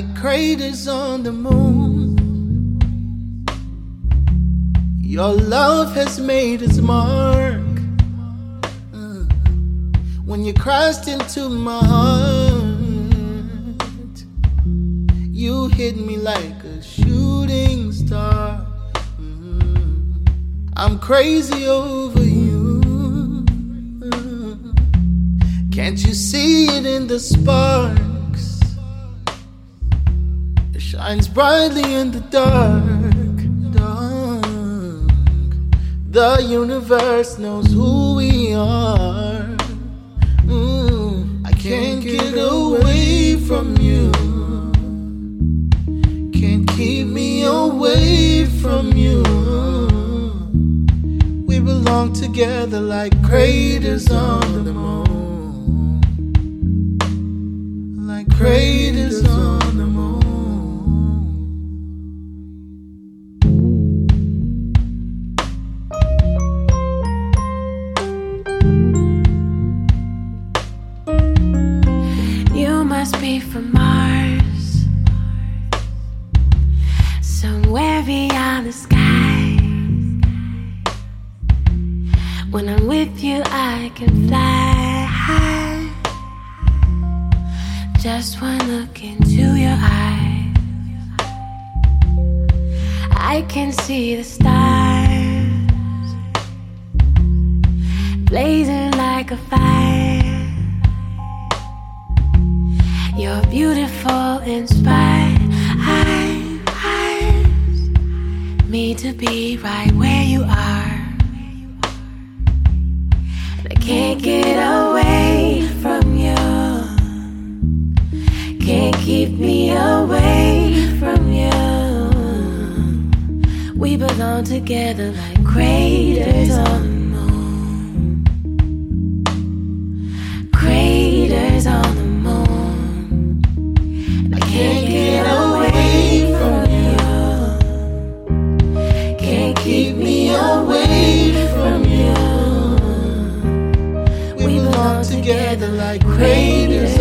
like craters on the moon. Your love has made its mark. Uh, when you crashed into my heart, you hit me like a shooting star. Mm, I'm crazy over you. Mm, can't you see it in the sparks? Shines brightly in the dark, dark. The universe knows who we are. Mm, I can't get away from you. Can't keep me away from you. We belong together like craters on the moon. Just one look into your eyes, I can see the stars blazing like a fire. You're beautiful, inspires me to be right where you are. I can't get away We belong together like craters on the moon. Craters on the moon. I can't get away from you. Can't keep me away from you. We belong together like craters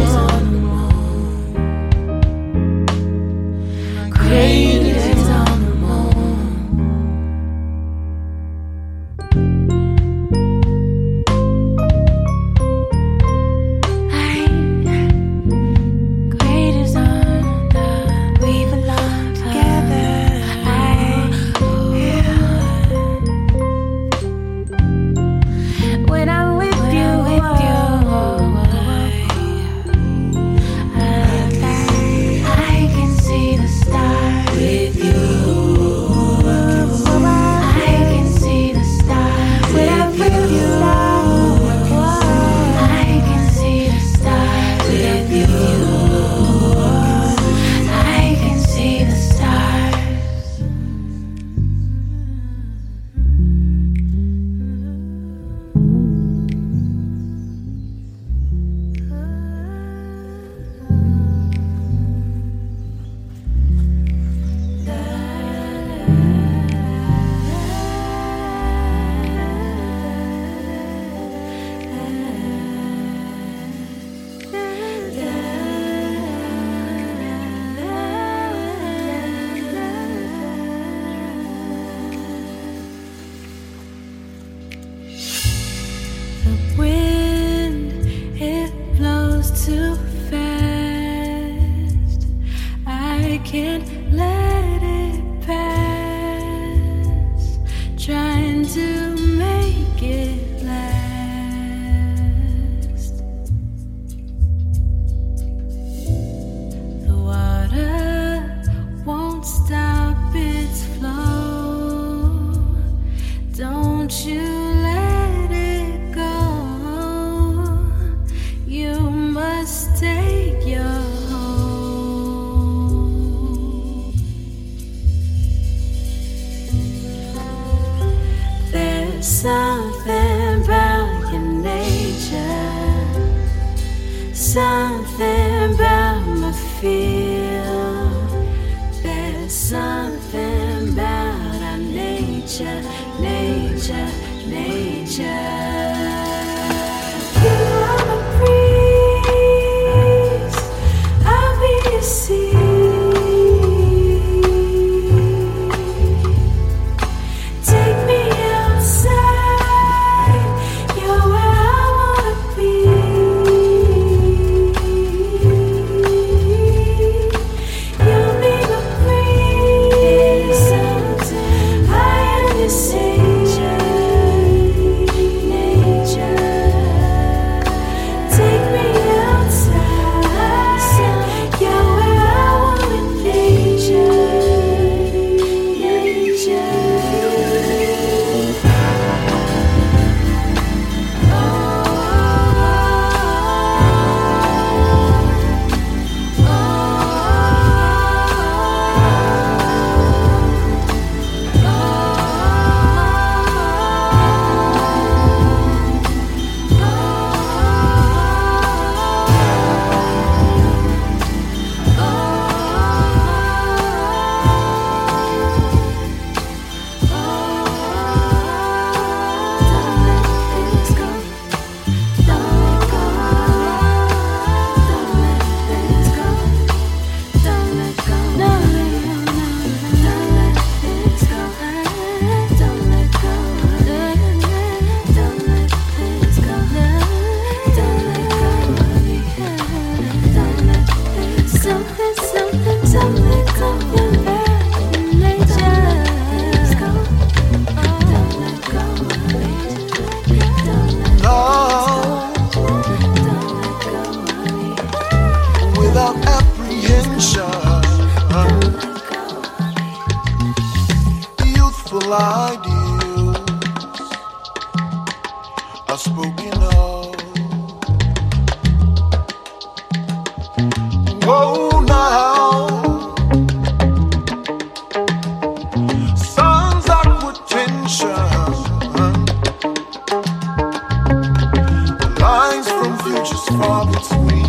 far between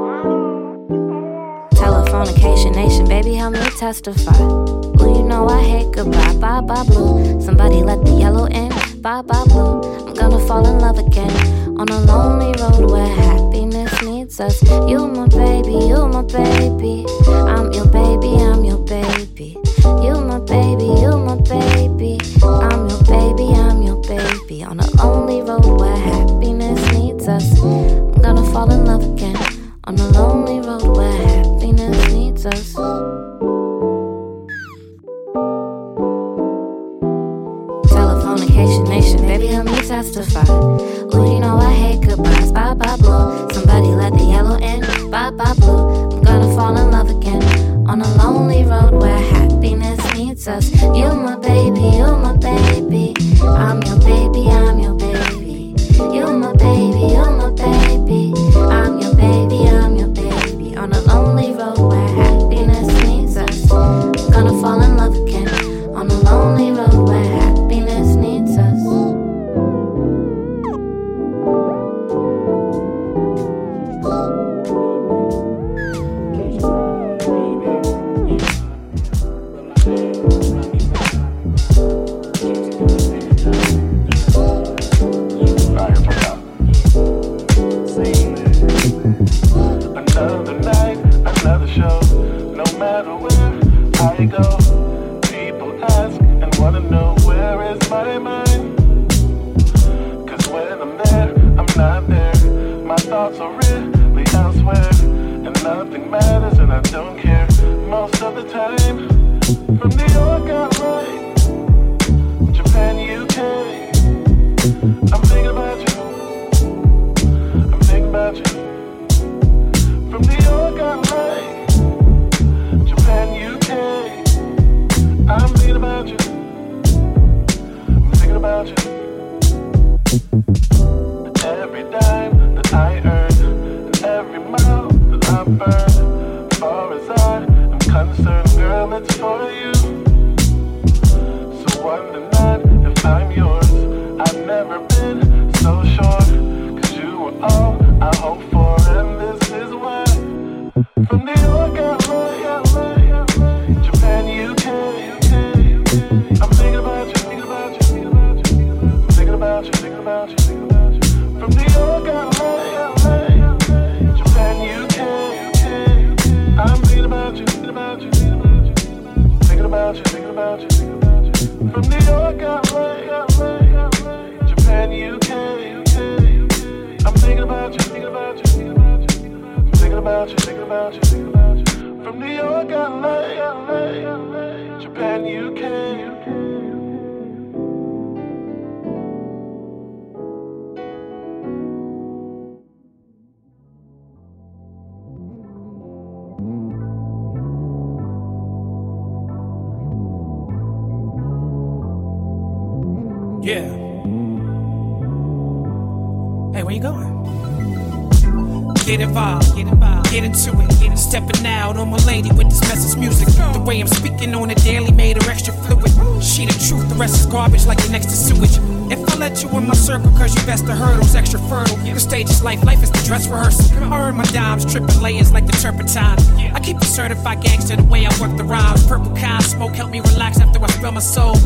Telephonication nation, baby, help me testify. Ooh, you know I hate goodbye, bye bye blue. Somebody let the yellow in, bye bye blue. I'm gonna fall in love again on a lonely road where happiness needs us. You my baby, you my baby. I'm your baby, I'm your baby. You my baby, you my baby. I'm your baby, I'm your baby. On a lonely road where happiness needs us. I'm gonna fall in love again. On a lonely road where needs us. Telephonication nation, baby, help me testify. Ooh, you know I hate goodbyes. Bye bye blue. Somebody let the yellow in. Bye bye blue. I'm gonna fall in love again on a lonely road where happiness needs us. You my baby, you my baby. I'm your baby, I'm your baby. You my baby, you my Another night, another show. No matter where I go, Hey, where you going? Get involved, get involved, get into it. Get it. Stepping out on my lady with this message music. The way I'm speaking on it daily made her extra fluid. She the truth, the rest is garbage like the next to sewage. If I let you in my circle, cause you best the hurdles, extra fertile. The stage is life, life is the dress rehearsal. I earn my dimes, tripping layers like the turpentine. I keep a certified gangster the way I work the rhymes. Purple kind smoke help me relax after I spill my soul.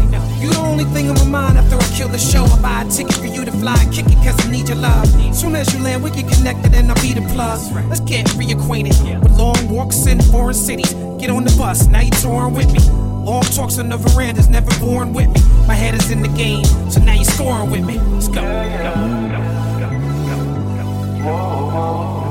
You the only thing on my mind after I kill the show. I buy a ticket for you to fly and kick it, cause I need your love. Soon as you land, we get connected and I'll be the plug. Let's get reacquainted with long walks in foreign cities. Get on the bus, now you're touring with me. Long talks on the verandas, never born with me. My head is in the game, so now you're scoring with me. Let's go. From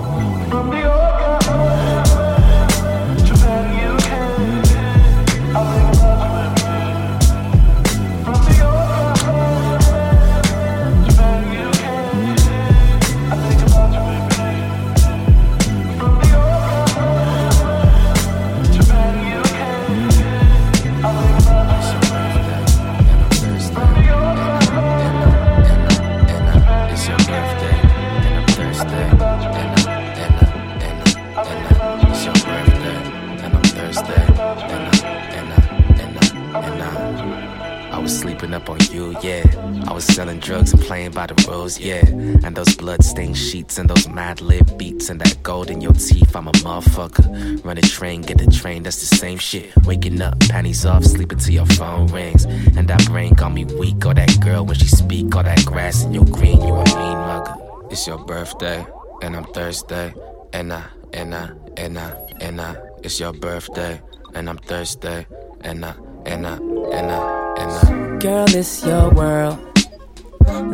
up on you, yeah. I was selling drugs and playing by the rules, yeah. And those blood-stained sheets and those mad lib beats and that gold in your teeth, I'm a motherfucker. Run a train, get the train, that's the same shit. Waking up, panties off, sleeping till your phone rings. And that brain got me weak, or that girl when she speak, or that grass in your green, you a mean mugger. It's your birthday, and I'm Thursday, And I, and I, and I, and I, it's your birthday, and I'm Thursday, And I, and I, and I, and I. Girl, it's your world.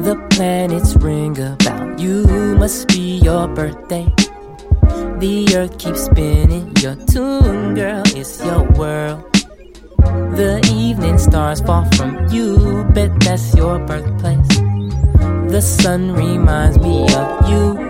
The planets ring about you. Must be your birthday. The earth keeps spinning. Your tune, girl, it's your world. The evening stars fall from you. Bet that's your birthplace. The sun reminds me of you.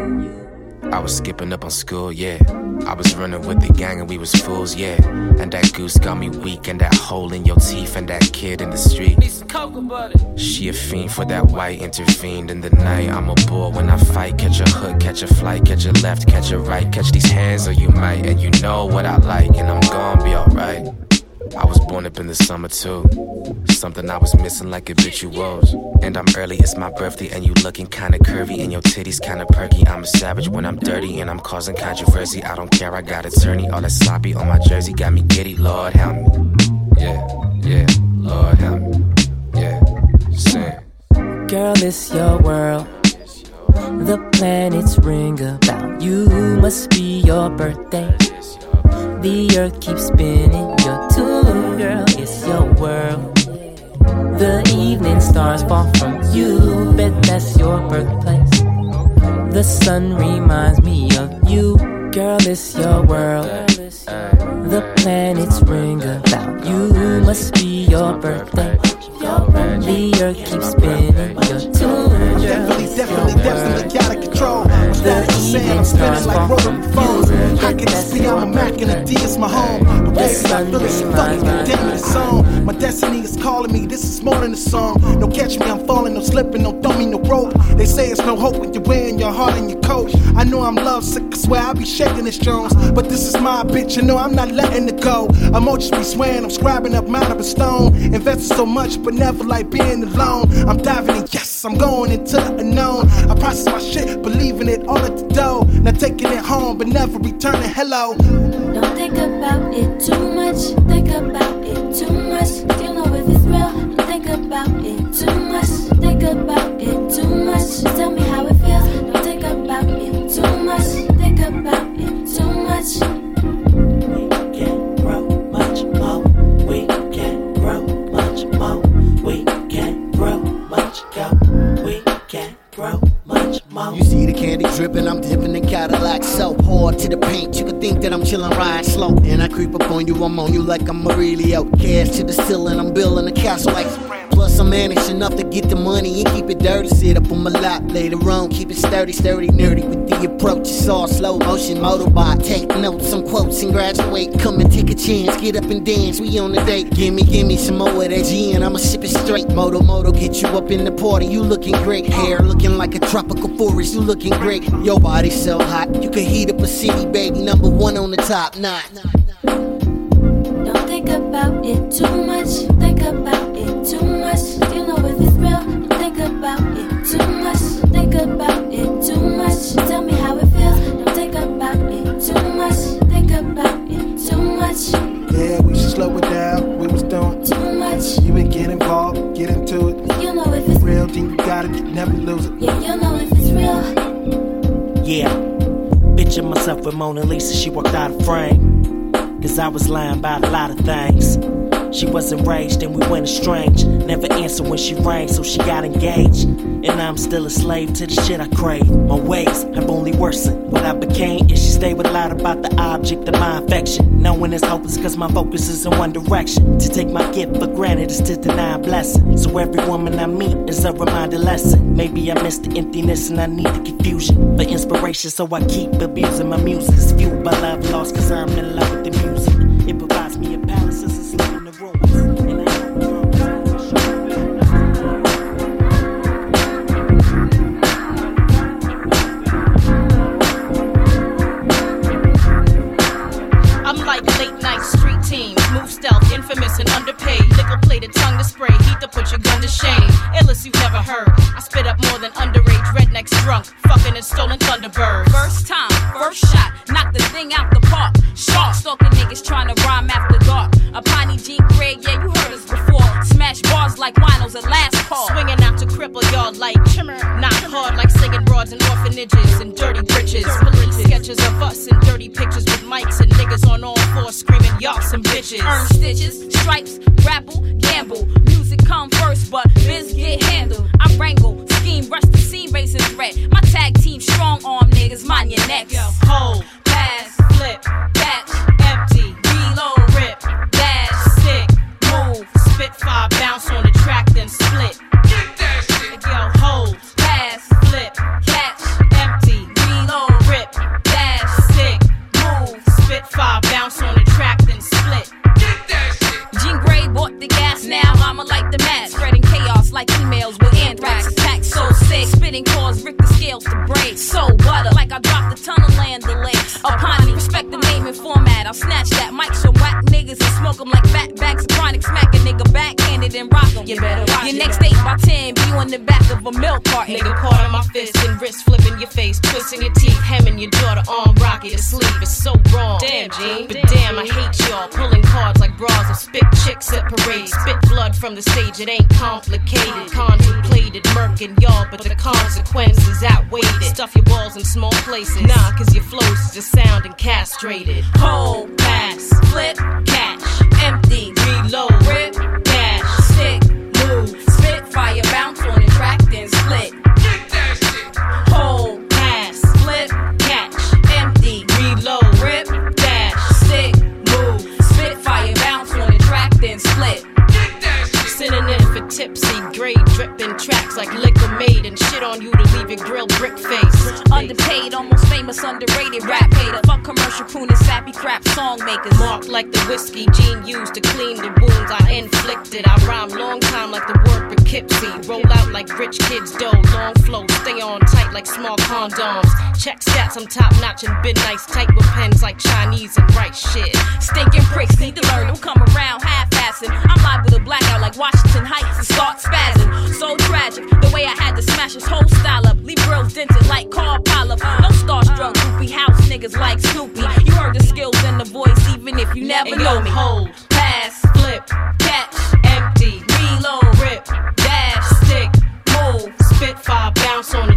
I was skipping up on school, yeah. I was running with the gang and we was fools, yeah. And that goose got me weak, and that hole in your teeth, and that kid in the street. Need some cocoa butter. She a fiend for that white, intervened in the night. I'm a bull when I fight. Catch a hook, catch a flight, catch a left, catch a right. Catch these hands or you might, and you know what I like, and I'm gonna be alright. I was born up in the summer too. Something I was missing like a habituals. And I'm early, it's my birthday, and you looking kinda curvy, and your titties kinda perky. I'm a savage when I'm dirty, and I'm causing controversy. I don't care, I got attorney. All that sloppy on my jersey got me giddy. Lord help me. Yeah, yeah, Lord help me. Yeah, sing. Girl, it's your world. The planets ring about you. Must be your birthday. The earth keeps spinning. Your tune, girl, it's your world. The evening stars fall from you. Bet that's your birthplace. The sun reminds me of you. Girl, it's your world. The planets ring about you. Must be your birthday. The earth keeps spinning. Your tune, Definitely, definitely, definitely world. out of control. The I'm spinning like rotary phones. How can this be? I'm a Mac and a D is my home. The way I feel is fucking damn it's on. My destiny is calling me, this is more than a song. No catch me, I'm falling, no slipping, no throw me no rope. They say it's no hope when you're wearing your heart in your coat. I know I'm love sick, I swear I be shaking this Jones. But this is my bitch, you know I'm not letting it go. Emojis be swearing, I'm scribing up out of a stone. Invested so much, but never like being alone. I'm diving in, yes, I'm going into the unknown. I process my shit, believing it all at the door. Now taking it home, but never returning. Hello. Don't think about it too much. Think about it too much. You know if it's real. Don't think about it too much. Think about it too much. Tell me how it feels. Don't I'm dipping in Cadillac. So hard to the paint, you could think that I'm chilling right slow. And I creep up on you, I'm on you like I'm Aurelio. Cash to the ceiling, I'm building a castle like. Plus, I'm managed enough to get the money and keep it dirty. Sit up on my lap later on, keep it sturdy, sturdy, nerdy with the approach. It's all slow motion, motorbike. Take notes, some quotes, and graduate. Come and take a chance, get up and dance. We on the date. Gimme, gimme some more of that gin. I'ma sip it straight. Moto, moto, get you up in the party. You looking great. Hair looking like a tropical forest. You looking great. Your body so hot, you can heat up a city, baby. Number one on the top notch. Don't think about it too much. Much. Tell me how it feels. Don't think about it too much. Think about it too much. Yeah, we should slow it down. We was doing Too much. You been get involved, get into it. You know if it's Real thing, you gotta never lose it. yeah, you know if it's real. Yeah. Picture myself with Mona Lisa, she walked out of frame. Cause I was lying about a lot of things. She was enraged and we went estranged. Never answered when she rang, so she got engaged. And I'm still a slave to the shit I crave. My ways have only worsened. What I became is she stayed with a lot about the object of my affection. Knowing it's hopeless cause my focus is in one direction. To take my gift for granted is to deny a blessing. So every woman I meet is a reminder lesson. Maybe I missed the emptiness and I need the confusion. For inspiration, so I keep abusing my music. Fueled by love lost cause I'm in love with the music. Snatch that mic so niggas and smoke 'em like fat of chronic. Smack a nigga backhanded and rock 'em. You better watch Your next date by 10, be on the back of a milk carton. Nigga caught on my fist and wrist flipping your face, twisting your teeth, hemming your daughter on rocket to sleep. It's so wrong. Damn, Gene. But damn, I hate y'all pulling cards like bras and spit chicks at parades. Spit blood from the stage, it ain't complicated. Contemplated, murking y'all, but the consequences outweighed it. Stuff your balls in small places. Nah, cause your flows just sounding castrated. Hold, pass, flip, catch, empty, reload, rip, tipsy, grade dripping tracks like liquor made and shit on you to leave your grill brick face. Underpaid, almost famous, underrated rap hater. Fuck commercial crooning, sappy crap song makers. Marked like the whiskey Gene used to clean the wounds I inflicted. I rhyme long time like the word Poughkeepsie. Roll out like rich kids dough, long flow, stay on tight like small condoms. Check stats, I'm top notch and been nice, tight with pens like Chinese and right shit. Stinking pricks need to learn, don't come around half-assing. I'm liable to blackout like Washington Heights start spazzing. So tragic, the way I had to smash his whole style up. Leave grills dented like car up. No starstruck, goopy house niggas like Snoopy. You heard the skills and the voice, even if you never And know me. hold, Pass, flip, catch, empty, reload, rip, dash, stick, move, spitfire, bounce on the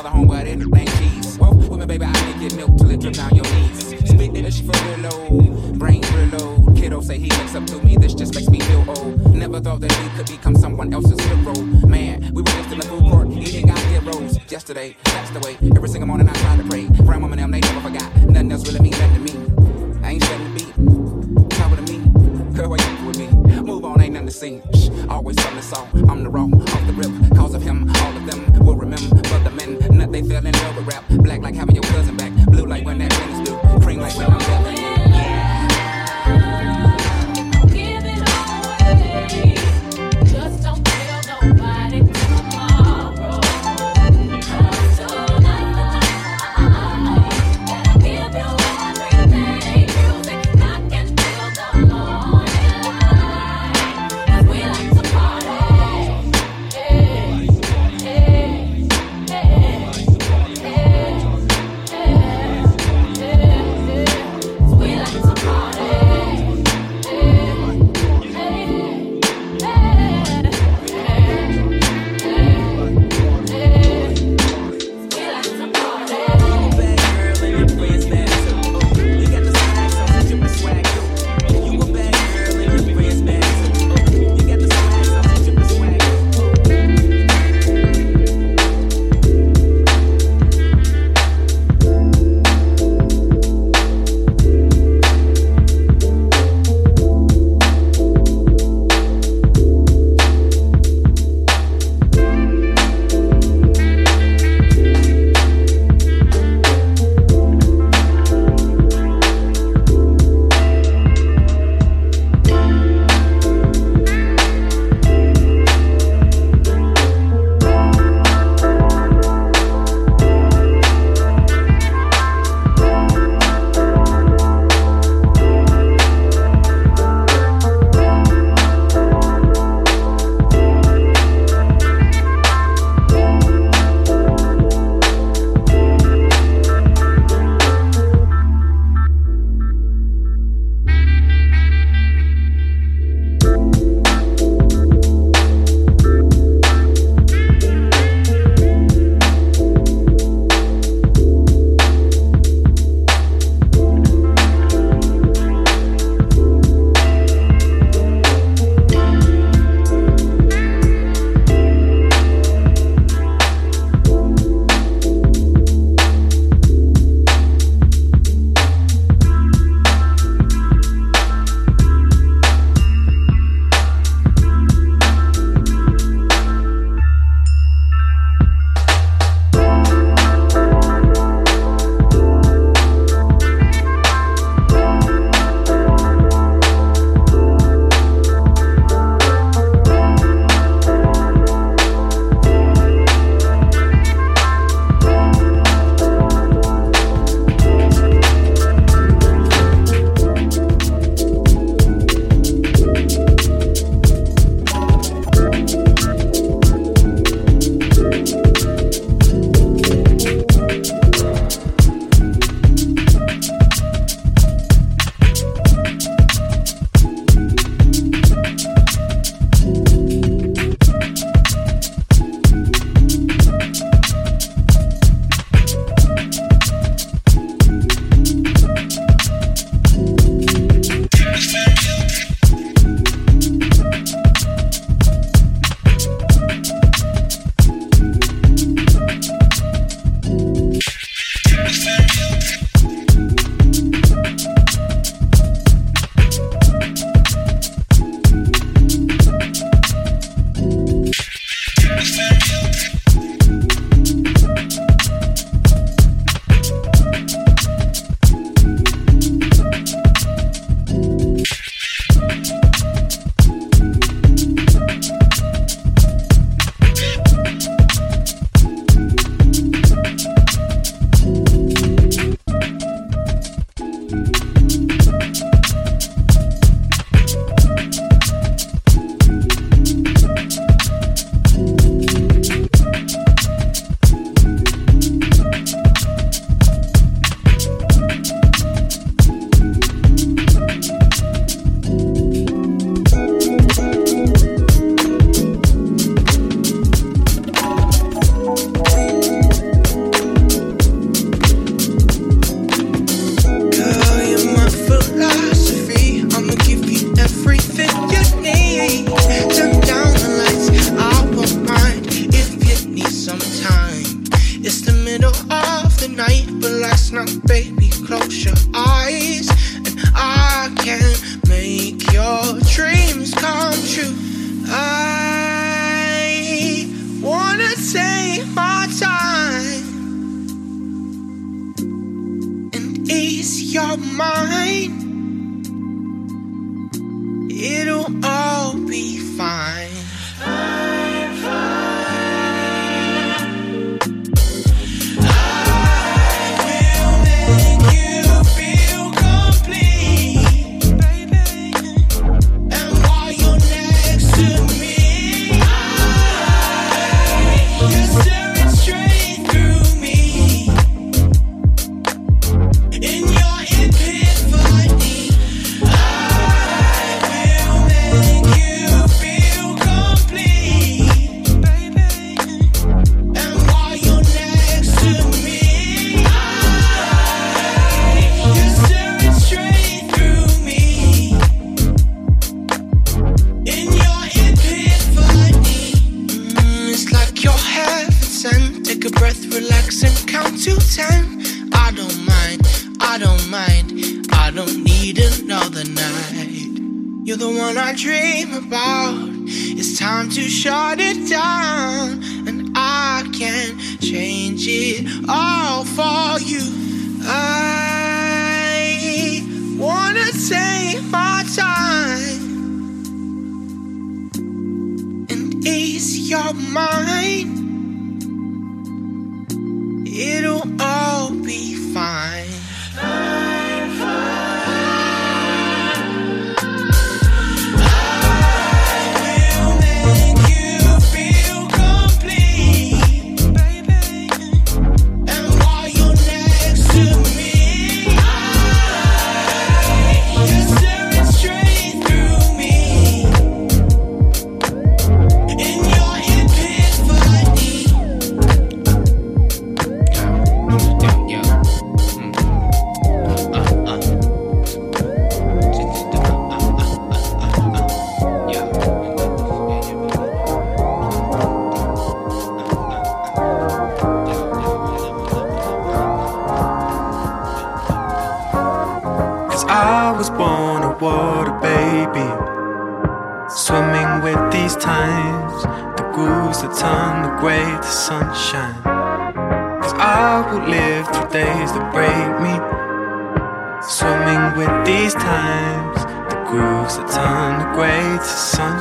another homeboy that named Cheese. Whoa, with me, baby, I can get milk till it drip down your knees. Spit that she for real low, brain real low. Kiddo say he looks up to me, this just makes me feel old. Never thought that we could become someone else's hero. Man, we were just in the food court eating our heroes. Yesterday, that's the way. Every single morning I try to pray. Grandma and them, they never forgot. Nothing else really mean that to me. I ain't shedding the beat. Talking to me. Girl, why you with me? Move on, ain't nothing to see. Shh, always something to saw. I'm the wrong, off the rip. Cause of him, all of them they fell in love with rap. Black like having your cousin back. Blue like when that pen is due. Cream like when I'm dead.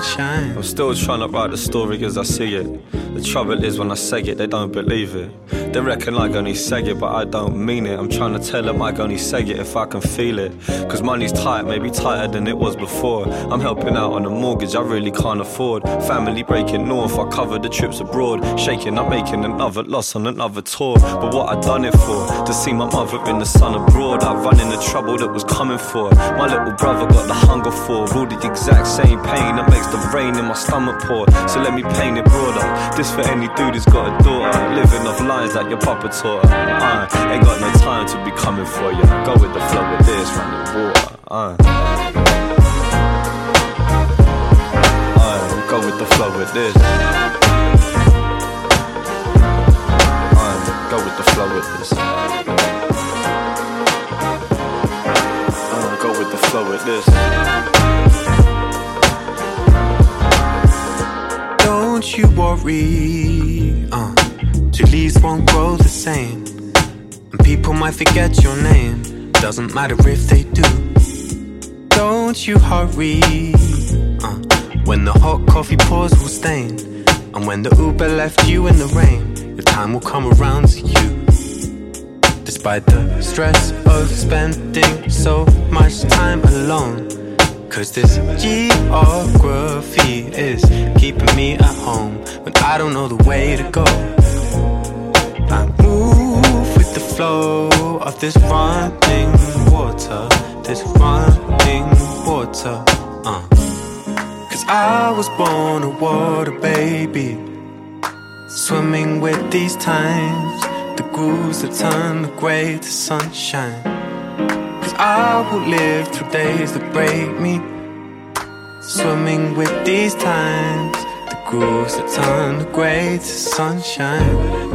Sunshine. I'm still trying to write the story as I see it. The trouble is when I say it, they don't believe it. They reckon I only say it, but I don't mean it. I'm trying to tell them I only say it if I can feel it. Cause money's tight, maybe tighter than it was before. I'm helping out on a mortgage I really can't afford. Family breaking north, I cover the trips abroad. Shaking, I'm making another loss on another tour. But what I done it for? To see my mother in the sun abroad. I run in the trouble that was coming for. My little brother got the hunger for. All the exact same pain that makes the rain in my stomach pour. So let me paint it broader. This for any dude who's got a daughter. Living off lines like your papa taught. Uh, ain't got no time to be coming for you. Go with the flow with this, run the water. Uh. Uh, go with the flow with this. Uh, go with the flow with this. Uh, go with the flow with this. Don't you worry, uh, two leaves won't grow the same. And people might forget your name, doesn't matter if they do. Don't you hurry, uh, when the hot coffee pours will stain. And when the Uber left you in the rain, the time will come around to you. Despite the stress of spending so much time alone. Cause this geography is keeping me at home when I don't know the way to go. Flow of this running water, this running water. Uh. Cause I was born a water baby, swimming with these times, the grooves that turn the gray to sunshine. Cause I will live through days that break me. Swimming with these times, the grooves that turn the gray to sunshine.